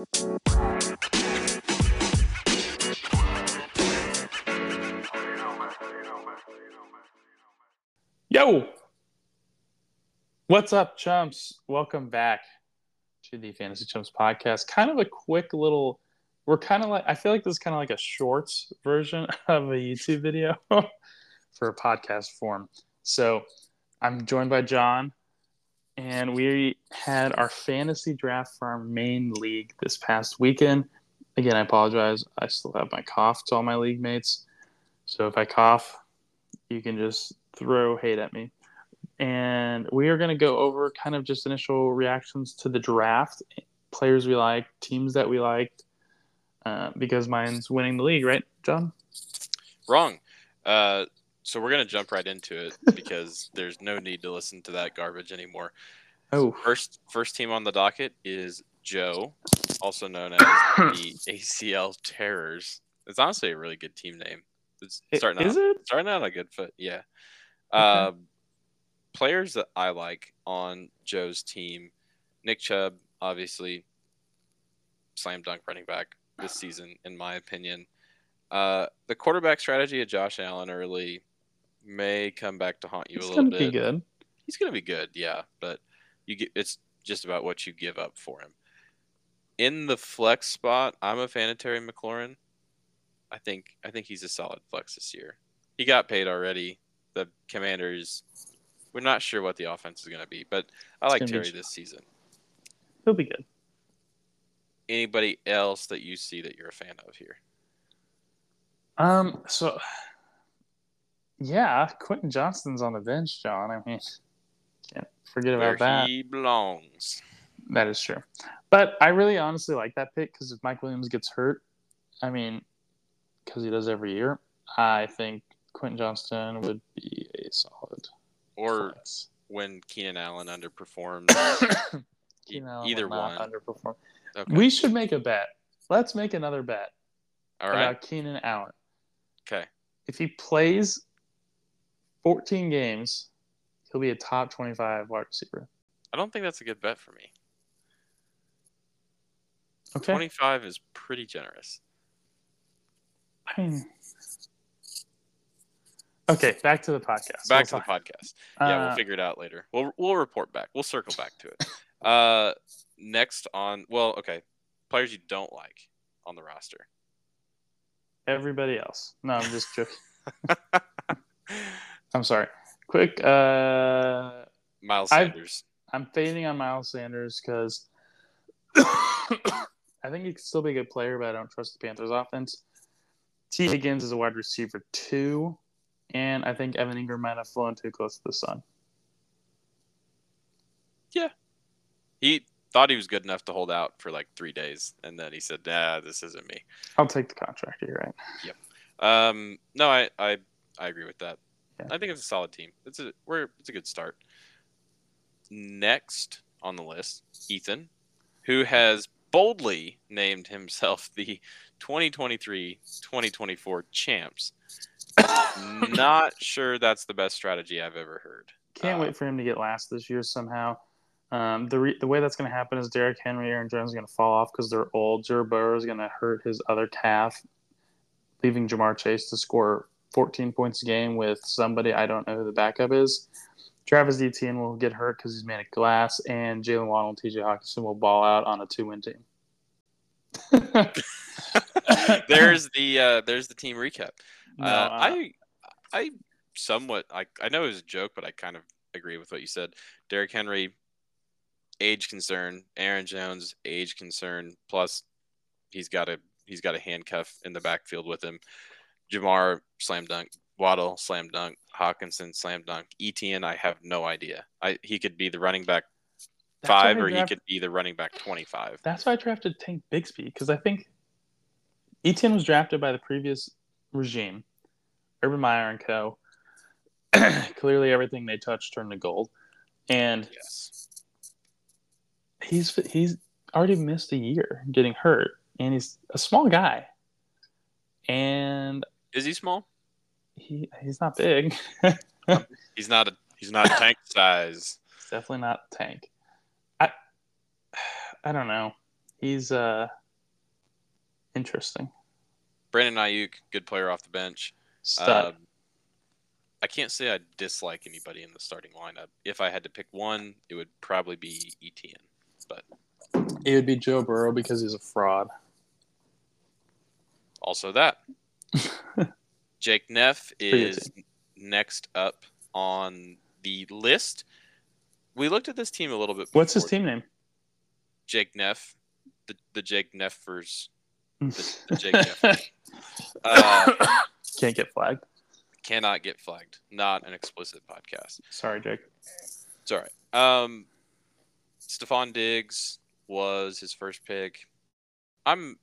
Yo, what's up, chumps? Welcome back to the Fantasy Chumps podcast. Kind of a quick little. We're kind of like I feel like this is kind of like a shorts version of a YouTube video for a podcast form. So I'm joined by John, and we had our fantasy draft for our main league this past weekend. Again, I apologize. I still have my cough to all my league mates. So if I cough, you can just throw hate at me. And we are going to go over kind of just initial reactions to the draft, players we like, teams that we liked, uh, because mine's winning the league, right, John? Wrong. Uh, so we're gonna jump right into it because there's no need to listen to that garbage anymore. Oh, First, first team on the docket is Joe, also known as the ACL Terrors. It's honestly a really good team name. It's starting is out, it? starting out on a good foot. Yeah. Okay. Um, players that I like on Joe's team, Nick Chubb, obviously, slam dunk running back this season, in my opinion. Uh, the quarterback strategy of Josh Allen early may come back to haunt you It's a little going to bit. be good. He's going to be good, yeah, but you get it's just about what you give up for him. In the flex spot, I'm a fan of Terry McLaurin. I think I think he's a solid flex this year. He got paid already. The Commanders, we're not sure what the offense is going to be, but I It's like Terry this season. He'll be good. Anybody else that you see that you're a fan of here? Um, so yeah, Quentin Johnston's on the bench, John. I mean, can't forget Where about that. he belongs. That is true. But I really honestly like that pick because if Mike Williams gets hurt, I mean, because he does every year, I think Quentin Johnston would be a solid Or flex. when Keenan Allen underperforms. Keenan Allen either one. underperform. Okay. We should make a bet. Let's make another bet All right. about Keenan Allen. Okay. If he plays 14 games, he'll be a top 25 wide receiver. I don't think that's a good bet for me. Okay. 25 is pretty generous. I mean, okay, back to the podcast. Back We'll to the podcast. Yeah, Uh, we'll figure it out later. We'll we'll report back. We'll circle back to it. Uh, next on well, okay, players you don't like on the roster. everybody else. No, I'm just joking. I'm sorry. Quick, uh, Miles I've- Sanders. I'm fading on Miles Sanders because I think he could still be a good player, but I don't trust the Panthers offense. T. Higgins is a wide receiver too, and I think Evan Engram might have flown too close to the sun. Yeah, he thought he was good enough to hold out for like three days, and then he said, "Nah, this isn't me." I'll take the contract. You're right. Yep. Um, no, I I, I agree with that. Yeah. I think it's a solid team. It's a we're it's a good start. Next on the list, Ethan, who has boldly named himself the 2023-2024 champs. Not sure that's the best strategy I've ever heard. Can't Uh, wait for him to get last this year somehow. Um, the re- the way that's going to happen is Derrick Henry, Aaron Jones is going to fall off because they're old. Joe Burrow is going to hurt his other calf, leaving Ja'Marr Chase to score 14 points a game with somebody I don't know who the backup is. Travis Etienne will get hurt because he's made of glass, and Jaylen Waddle and T.J. Hockenson will ball out on a two-win team. there's the uh, there's the team recap. No, uh, I I somewhat I I know it was a joke, but I kind of agree with what you said. Derrick Henry, age concern. Aaron Jones, age concern. Plus, he's got a he's got a handcuff in the backfield with him. Ja'Marr slam dunk. Waddle slam dunk. Hockenson slam dunk. Etienne, I have no idea. I he could be the running back that's five, or he could be the running back twenty five. That's why I drafted Tank Bigsby because I think Etienne was drafted by the previous regime, Urban Meyer and Co. Clearly, everything they touched turned to gold, and Yes. he's he's already missed a year getting hurt, and he's a small guy, and Is he small? he he's not big. He's not a he's not tank size. He's definitely not Tank. I I don't know. He's uh interesting. Brandon Aiyuk, good player off the bench. Stud. Um, I can't say I dislike anybody in the starting lineup. If I had to pick one, it would probably be Etienne. But it would be Joe Burrow because he's a fraud. also that. Jake Neff is next up on the list. We looked at this team a little bit. What's his team name? Jake Neff, the the Jake Neffers, the, the Jake Neff. Uh, Can't get flagged. cannot get flagged. Not an explicit podcast. Sorry, Jake. It's all right. Um, Stefon Diggs was his first pick. I'm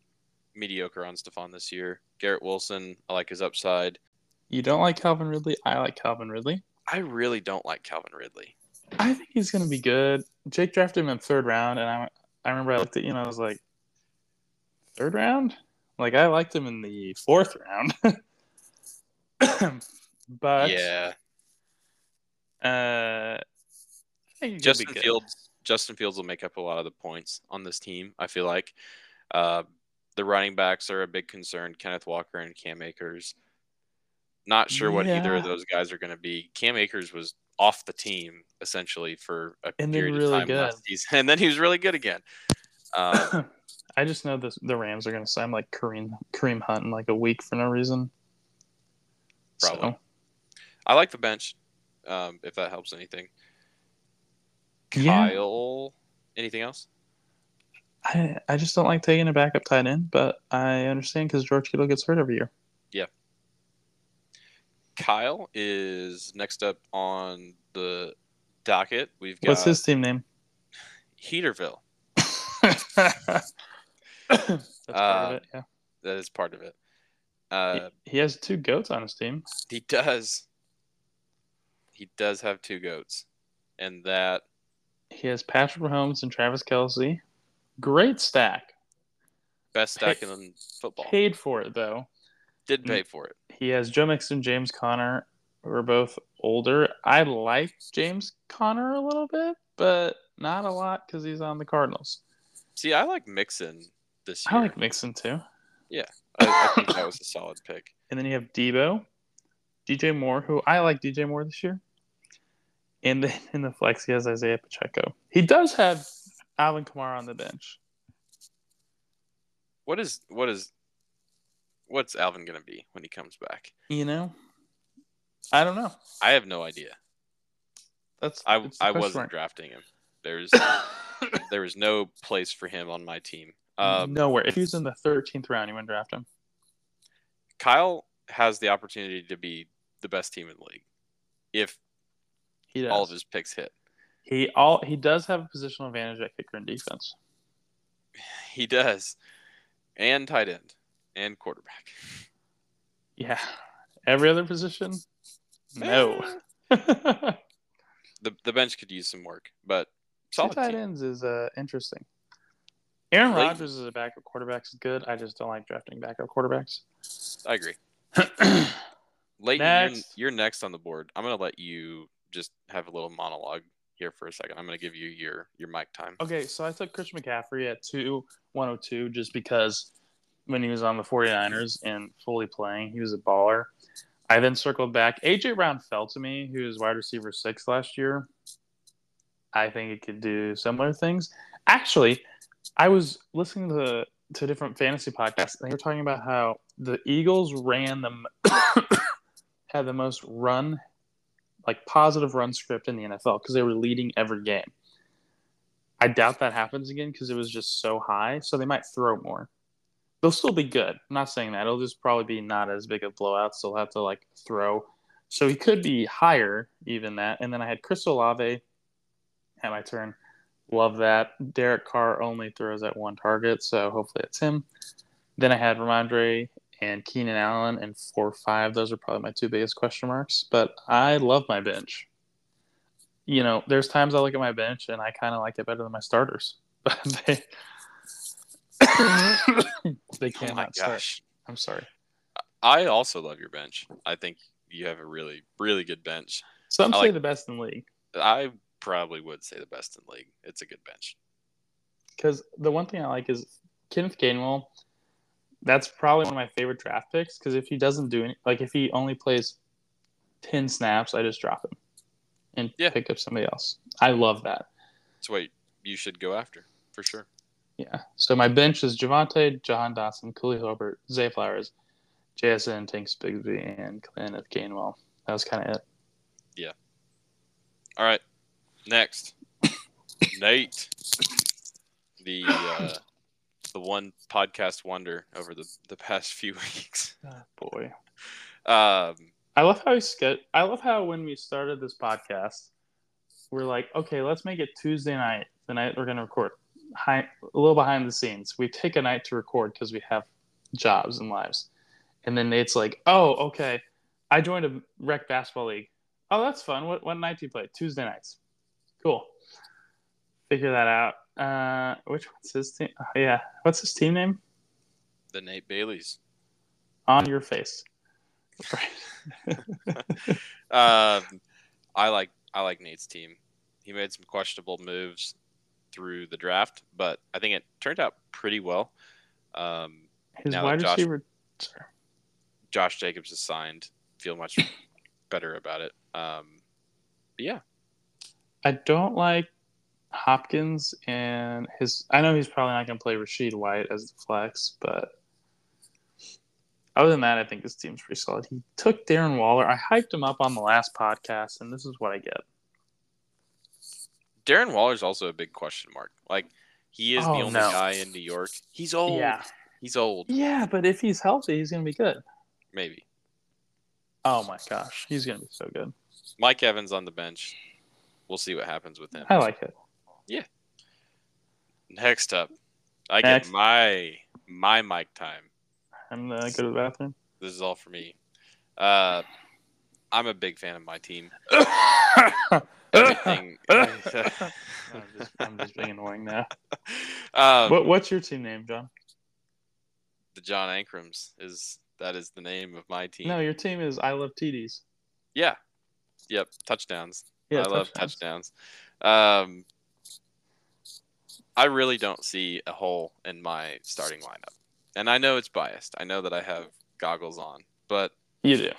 mediocre on Stefon this year. Garrett Wilson, I like his upside. You don't like Calvin Ridley? I like Calvin Ridley. I really don't like Calvin Ridley. I think he's going to be good. Jake drafted him in third round, and I I remember I looked at you and I was like, third round? Like I liked him in the fourth round. but yeah, uh, I think he could Justin. Fields. Justin Fields will make up a lot of the points on this team. I feel like uh, the running backs are a big concern. Kenneth Walker and Cam Akers. Not sure what either of those guys are going to be. Cam Akers was off the team essentially for a And period really of time good. last season, and then he was really good again. Uh, I just know this, the Rams are going to sign like Kareem Kareem Hunt in like a week for no reason. Probably. So, I like the bench, um, if that helps anything. Yeah. Kyle, anything else? I I just don't like taking a backup tight end, but I understand because George Kittle gets hurt every year. Yeah. Kyle is next up on the docket. We've got What's his team name? Heaterville. That's part of Uh, it. Yeah, That is part of it. Uh, he, he has two goats on his team. he does. He does have two goats, and that He has Patrick Mahomes and Travis Kelce. Great stack. best stack in football Paid for it though. did pay for it. He has Joe Mixon, James Conner, We're both older. I like James Conner a little bit, but not a lot because he's on the Cardinals. See, I like Mixon this year. I like Mixon too. I, I think that was a solid pick. And then you have Deebo, DJ Moore, who I like DJ Moore this year. And then in the flex, he has Isaiah Pacheco. He does have Alvin Kamara on the bench. What is what is what's Alvin gonna be when he comes back? You know, I don't know. I have no idea. That's I I wasn't drafting him. There's there was no place for him on my team. Um, Nowhere. If he was in the 13th round, you wouldn't draft him. Kyle has the opportunity to be the best team in the league if all of his picks hit. He all he does have a positional advantage at kicker and defense. He does, and tight end and quarterback. Yeah. Every other position, no. Eh, the the bench could use some work, but Two solid tight team. ends is uh, interesting. Aaron Like- Rodgers as a backup quarterback is good. I just don't like drafting backup quarterbacks. I agree. Leighton, you're, you're next on the board. I'm gonna let you just have a little monologue here for a second. I'm gonna give you your your mic time. okay, so I took Chris McCaffrey at 2 102 just because when he was on the 49ers and fully playing, he was a baller. I then circled back. AJ Brown fell to me, who was wide receiver six last year. I think it could do similar things. Actually, I was listening to to different fantasy podcasts, and they were talking about how the Eagles ran them had the most run, like positive run script in the NFL because they were leading every game. I doubt that happens again because it was just so high. So they might throw more. They'll still be good. I'm not saying that. It'll just probably be not as big of a blowout. So they'll have to like throw. So he could be higher even that. And then I had Chris Olave at my turn. Love that. Derek Carr only throws at one target, so hopefully it's him. Then I had Rhamondre and Keenan Allen and four five. Those are probably my two biggest question marks. But I love my bench. You know, there's times I look at my bench and I kind of like it better than my starters, but they they Oh my cannot start. gosh. I'm sorry. I also love your bench. I think you have a really, really good bench. Some I say like- the best in the league. I probably would say the best in the league. It's a good bench. because the one thing I like is Kenneth Gainwell. That's probably one of my favorite draft picks because if he doesn't do any, like if he only plays ten snaps, I just drop him and Yeah. pick up somebody else. I love that. That's what you should go after for sure. Yeah. So my bench is Javonte, Jahan Dotson, Cooley Hobart, Zay Flowers, JSN, Tanks Bigsby, and Kenneth Gainwell. That was kind of it. Yeah. All right, next, Nate, the uh, the one podcast wonder over the the past few weeks. Ah, boy. Um, I love how he ske- I love how when we started this podcast, we're like, okay, let's make it Tuesday night, the night we're going to record. Hi- a little behind the scenes. We take a night to record because we have jobs and lives. And then Nate's like, oh, okay, I joined a rec basketball league. Oh, that's fun. What, what night do you play? Tuesday nights. Cool. Figure that out. Uh, which one's his team? Oh, yeah. What's his team name? the Nate Bailey's. On your face. Right. Um, I like I like Nate's team. He made some questionable moves through the draft, but I think it turned out pretty well. Um, His wide Josh- receiver. Sorry. Josh Jacobs is signed. Feel much better about it. Um, but yeah, I don't like Hopkins and his. I know he's probably not going to play Rachaad White as the flex, but other than that, I think his team's pretty solid. He took Darren Waller. I hyped him up on the last podcast, and this is what I get. Darren Waller's also a big question mark. Like he is Oh, the only no. guy in New York. He's old. Yeah, He's old. yeah, but if he's healthy, he's going to be good. Maybe. Oh my gosh, he's going to be so good. Mike Evans on the bench. We'll see what happens with him. I like it. Next up, I Next. get my my mic time. I'm gonna go to the bathroom. This is all for me. Uh, I'm a big fan of my team. Everything. I'm, just, I'm just being annoying now. um, What, what's your team name, John? the John Ankrams is that is the name of my team. No, your team is I love TDs. Yeah. Yep. Touchdowns. Yeah, I love touchdowns. touchdowns. Um, I really don't see a hole in my starting lineup, and I know it's biased. I know that I have goggles on, but You do.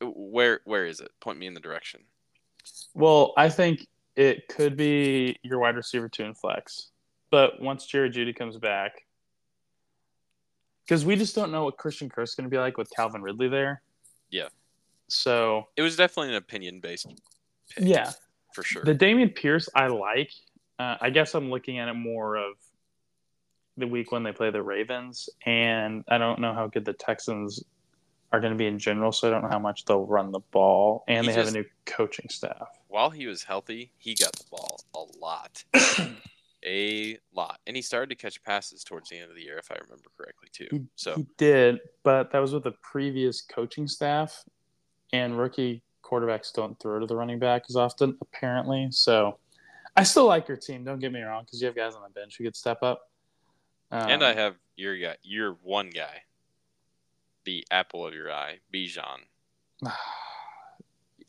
where where is it? Point me in the direction. Well, I think it could be your wide receiver two and flex. But once Jerry Jeudy comes back, because we just don't know what Christian Kirk's going to be like with Calvin Ridley there. Yeah. So, It was definitely an opinion based yeah. for sure. The Dameon Pierce I like. Uh, I guess I'm looking at it more of the week when they play the Ravens. And I don't know how good the Texans are going to be in general. So I don't know how much they'll run the ball. And He they have a new coaching staff. While he was healthy, he got the ball a lot. a lot. And he started to catch passes towards the end of the year, if I remember correctly, too. He, So, he did, but that was with the previous coaching staff, and rookie quarterbacks don't throw to the running back as often, apparently. So, I still like your team. Don't get me wrong, because you have guys on the bench who could step up. Um, and I have your guy, your one guy, the apple of your eye, Bijan.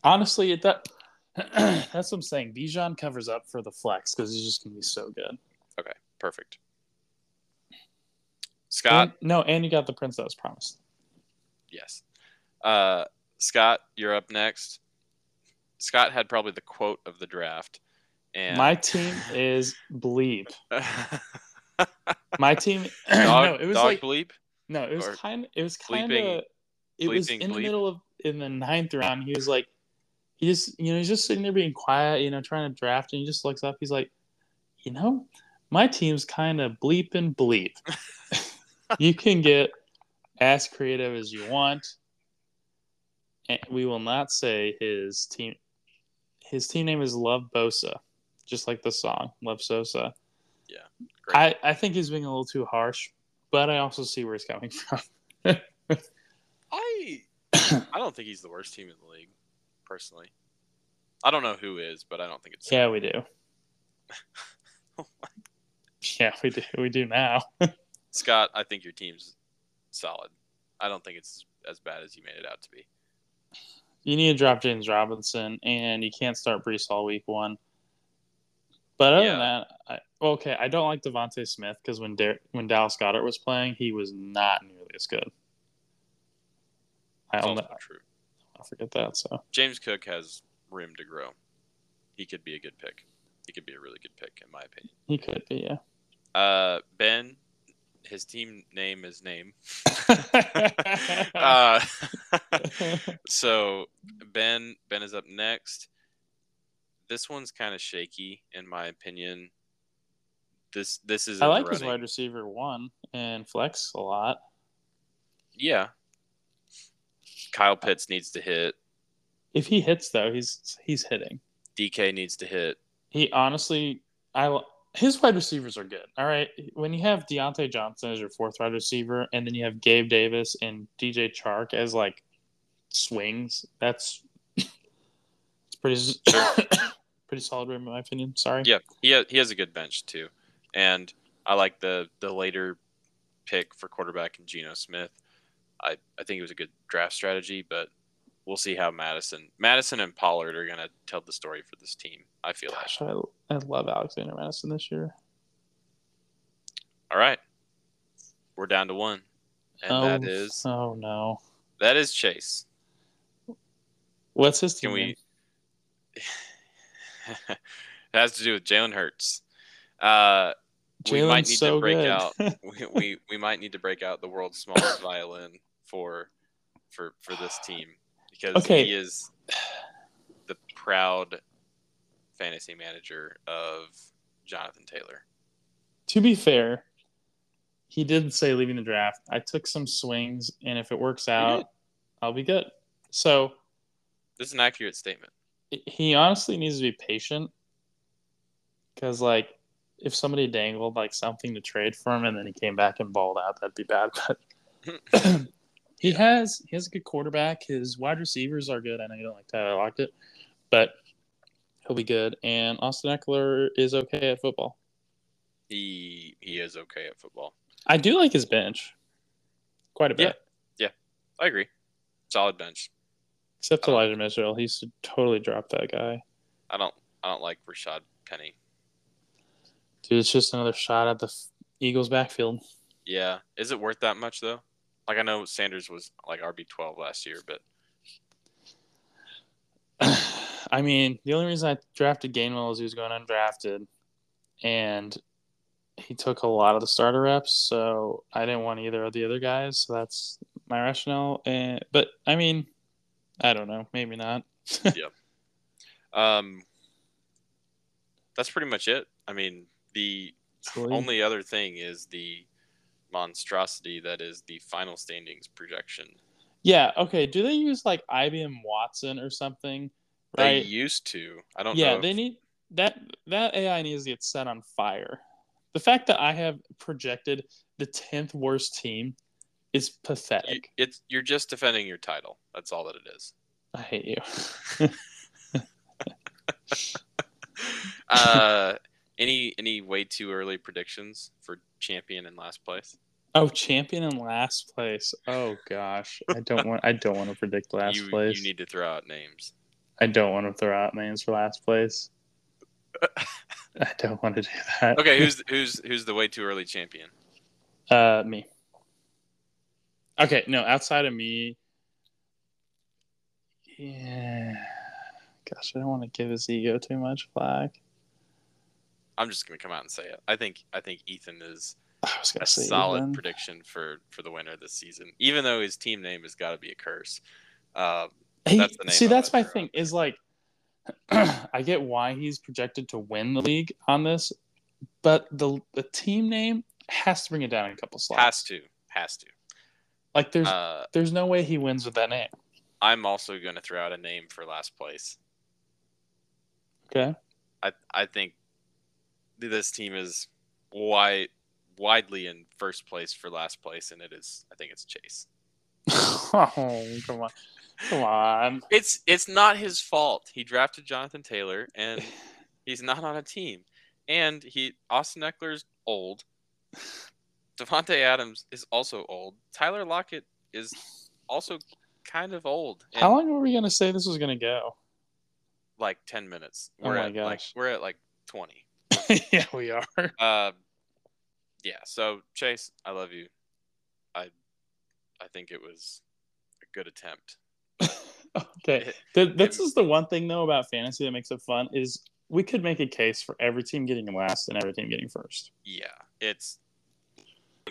honestly, it that that's what I'm saying. Bijan covers up for the flex because he's just gonna be so good. Okay, perfect. Scott, And- no, and you got the prince that was promised. yes. Uh, Scott, you're up next. Scott had probably the quote of the draft. And My team is bleep. My team. dog, no, it was dog like bleep. No, it was Or kind. It was kind of. It was in the middle of in the ninth round. He was like, he just you know he's just sitting there being quiet, you know, trying to draft, and he just looks up. He's like, you know, my team's kind of bleep and bleep. you can get as creative as you want, and we will not say his team. His team name is Love Bosa, just like the song Love Sosa. Great. I, I think he's being a little too harsh, but I also see where he's coming from. I I don't think he's the worst team in the league, personally. I don't know who is, but I don't think it's yeah, we do. Oh yeah, we do. We do now. Scott. I think your team's solid. I don't think it's as bad as you made it out to be. You need to drop James Robinson, and you can't start Breece Hall week one. But other than that, well, okay, I don't like DeVonta Smith because when Dar- when Dallas Goedert was playing, he was not nearly as good. I It's don't also true. I'll forget that. So James Cook has room to grow. He could be a good pick. He could be a really good pick, in my opinion. he could be, yeah. Uh, Ben, his team name is name. uh, so Ben, Ben is up next. This one's kind of shaky, in my opinion. This this is I like his wide receiver one and flex a lot. Yeah. Kyle Pitts needs to hit. If he hits though, he's he's hitting. DK needs to hit. He honestly, I his wide receivers are good. All right, when you have Diontae Johnson as your fourth wide receiver, and then you have Gabe Davis and DJ Chark as like swings, that's it's pretty pretty solid, in my opinion. Sorry. Yeah, he has, he has a good bench too, and I like the the later pick for quarterback in Geno Smith. I I think it was a good draft strategy, but we'll see how Mattison Mattison and Pollard are gonna tell the story for this team. I feel like. I, I love Alexander Mattison this year. All right, we're down to one, and oh, that is oh no, that is Chase. what's his team? Can we? it has to do with Jalen Hurts. Uh, we might need so to break good. out. We, we we might need to break out the world's smallest violin for for for this team because Okay. he is the proud fantasy manager of Jonathan Taylor. to be fair, he did say leaving the draft. I took some swings, and if it works out, I'll be good. So This is an accurate statement. He honestly needs to be patient because, like, if somebody dangled like something to trade for him and then he came back and balled out, that'd be bad. But he has he has a good quarterback. His wide receivers are good. I know you don't like Tyler Lockett, but he'll be good. And Austin Ekeler is okay at football. He he is okay at football. I do like his bench quite a bit. Yeah. I agree. Solid bench. Except. Elijah Mitchell, he he's totally dropped that guy. I don't I don't like Rashaad Penny. Dude, it's just another shot at the Eagles' backfield. Yeah, is it worth that much though? Like I know Sanders was like RB twelve last year, but I mean, the only reason I drafted Gainwell is he was going undrafted, and he took a lot of the starter reps, so I didn't want either of the other guys. So that's my rationale. And but I mean, I don't know, maybe not. um, that's pretty much it. I mean, the only other thing is the monstrosity that is the final standings projection. yeah, okay. Do they use like IBM Watson or something? They used to. I don't know. yeah, know. they if- need that that AI needs to get set on fire. The fact that I have projected the tenth worst team is you, pathetic. it's you're just defending your title. That's all that it is. I hate you. Uh, any any way too early predictions for champion and last place? Oh, champion in last place. Oh gosh, I don't want. I don't want to predict last you place. you need to throw out names. I don't want to throw out names for last place. I don't want to do that. Okay, who's who's who's the way too early champion? uh me? Okay, no, outside of me. Yeah. Gosh, I don't want to give his ego too much flack. I'm just gonna come out and say it. I think I think Ethan is I was gonna a solid Ethan. prediction for for the winner this season. Even though his team name has got to be a curse. Um, He- That's the name see, that's my thing. Is like, I get why he's projected to win the league on this, but the the team name has to bring it down a couple slots. has to has to. Like, there's Uh, there's no way he wins with that name. I'm also going to throw out a name for last place. Okay. I I think this team is wide widely in first place for last place, and it is I think it's Chase. oh, come on, come on. It's it's not his fault. He drafted Jonathan Taylor, and he's not on a team. And he Austin Ekeler's old. Davante Adams is also old. Tyler Lockett is also kind of old. And How long were we gonna say this was gonna go? Like ten minutes. Oh We're my at like gosh. we're at like twenty. yeah, we are. Uh, yeah. So Chase, I love you. I, I think it was a good attempt. okay, Th- this is the one thing though about fantasy that makes it fun is we could make a case for every team getting last and every team getting first. Yeah, it's it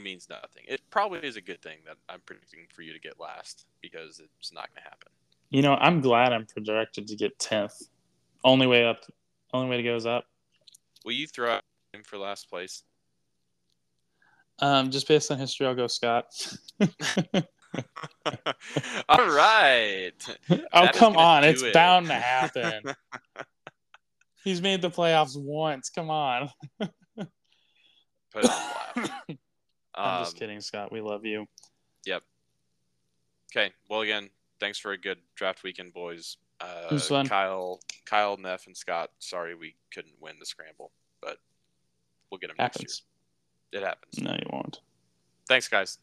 means nothing. It probably is a good thing that I'm predicting for you to get last because it's not going to happen. You know, I'm glad I'm projected to get tenth. Only way up, only way to go is up. Will you throw out him for last place? Um, just based on history, I'll go Scott. All right. oh, That is come on. It's it. bound to happen. He's made the playoffs once. Come on. Put it on blast. I'm just Um, kidding, Scott. We love you. Yep. Okay. Well, again, thanks for a good draft weekend, boys. Uh, It was fun. Kyle, Kyle, Neff, and Scott. Sorry we couldn't win the scramble, but we'll get them next year. It happens. No, you won't. Thanks, guys.